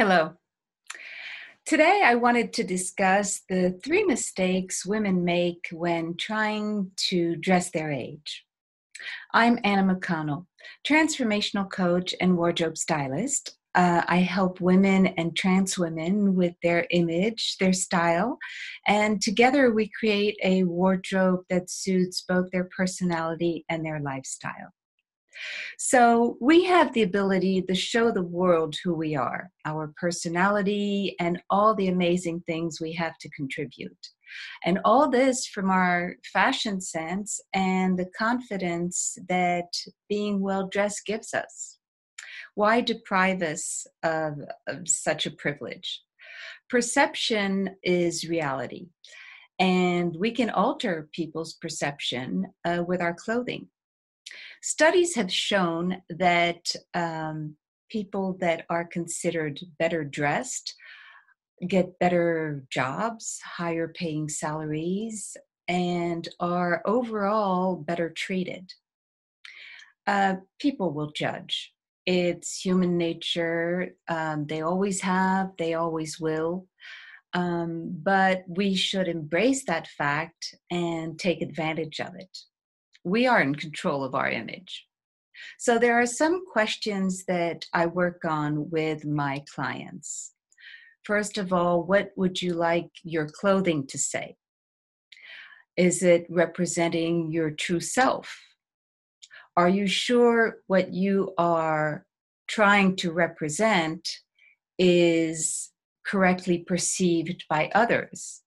Hello. Today, I wanted to discuss the three mistakes women make when trying to dress their age. I'm Anna McConnell, transformational coach and wardrobe stylist. Uh, I help women and trans women with their image, their style, and together we create a wardrobe that suits both their personality and their lifestyle. So we have the ability to show the world who we are, our personality, and all the amazing things we have to contribute. And all this from our fashion sense and the confidence that being well dressed gives us. Why deprive us of, of such a privilege? Perception is reality, and we can alter people's perception uh, with our clothing. Studies have shown that um, people that are considered better dressed get better jobs, higher paying salaries, and are overall better treated. Uh, people will judge. It's human nature. Um, they always have, they always will. Um, but we should embrace that fact and take advantage of it we are in control of our image. So there are some questions that I work on with my clients. First of all, what would you like your clothing to say? Is it representing your true self? Are you sure what you are trying to represent is correctly perceived by others?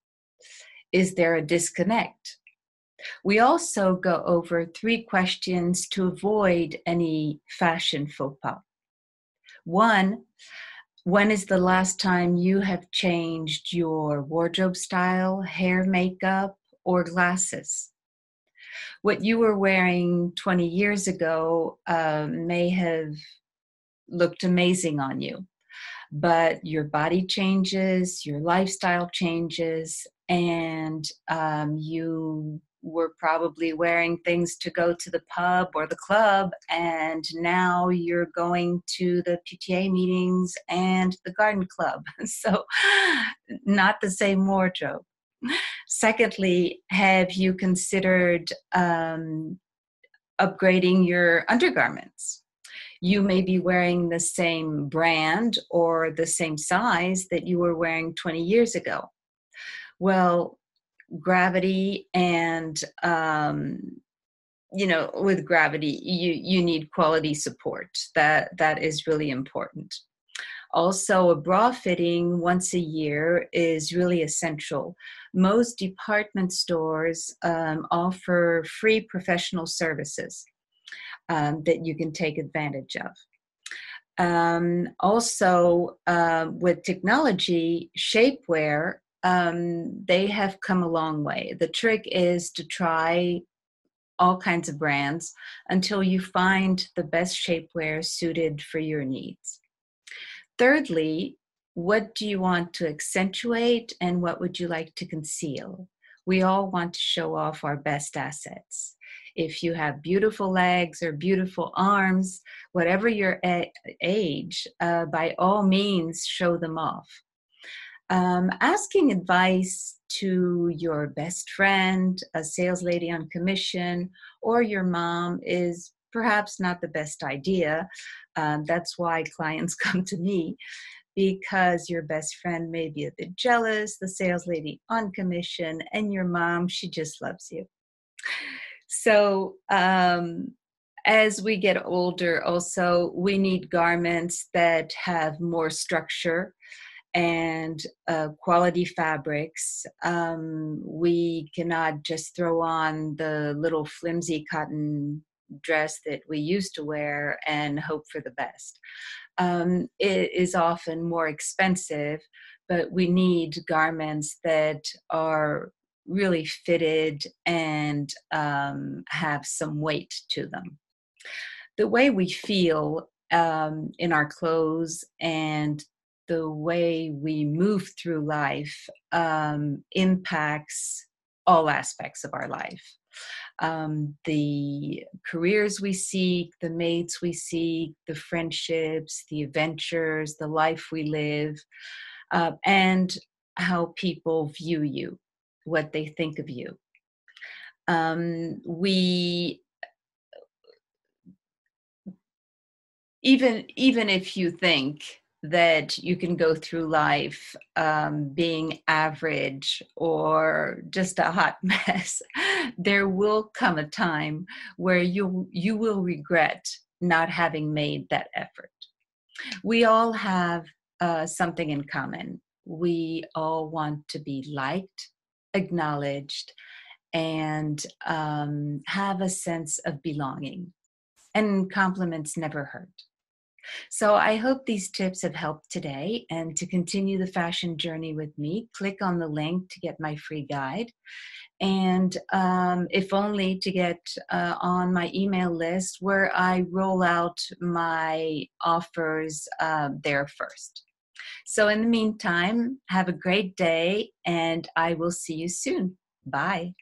Is there a disconnect? We also go over three questions to avoid any fashion faux pas. One, when is the last time you have changed your wardrobe style, hair, makeup, or glasses? What you were wearing 20 years ago uh, may have looked amazing on you, but your body changes, your lifestyle changes, and um, you were probably wearing things to go to the pub or the club, and now you're going to the PTA meetings and the garden club. So, not the same wardrobe. Secondly, have you considered um, upgrading your undergarments? You may be wearing the same brand or the same size that you were wearing 20 years ago. Well, gravity and um, you know with gravity you you need quality support. That that is really important. Also a bra fitting once a year is really essential. Most department stores um, offer free professional services um, that you can take advantage of. Um, also uh, with technology shapewear um, they have come a long way. The trick is to try all kinds of brands until you find the best shapewear suited for your needs. Thirdly, what do you want to accentuate and what would you like to conceal? We all want to show off our best assets. If you have beautiful legs or beautiful arms, whatever your age, uh, by all means, show them off um, asking advice to your best friend, a sales lady on commission, or your mom is perhaps not the best idea. Um, that's why clients come to me because your best friend may be a bit jealous, the sales lady on commission, and your mom, she just loves you. So, um, as we get older, also, we need garments that have more structure and uh, quality fabrics. Um, we cannot just throw on the little flimsy cotton dress that we used to wear and hope for the best. Um, it is often more expensive, but we need garments that are really fitted and um, have some weight to them. The way we feel um, in our clothes and the way we move through life um, impacts all aspects of our life. um, the careers we seek, the mates we seek, the friendships, the adventures, the life we live, uh, and how people view you, what they think of you. Um, we even even if you think that you can go through life um, being average or just a hot mess there will come a time where you you will regret not having made that effort. We all have uh, something in common. We all want to be liked acknowledged and um, have a sense of belonging and compliments never hurt so I hope these tips have helped today. And to continue the fashion journey with me, click on the link to get my free guide. And um, if only to get uh, on my email list where I roll out my offers uh, there first. So, in the meantime, have a great day and I will see you soon. Bye.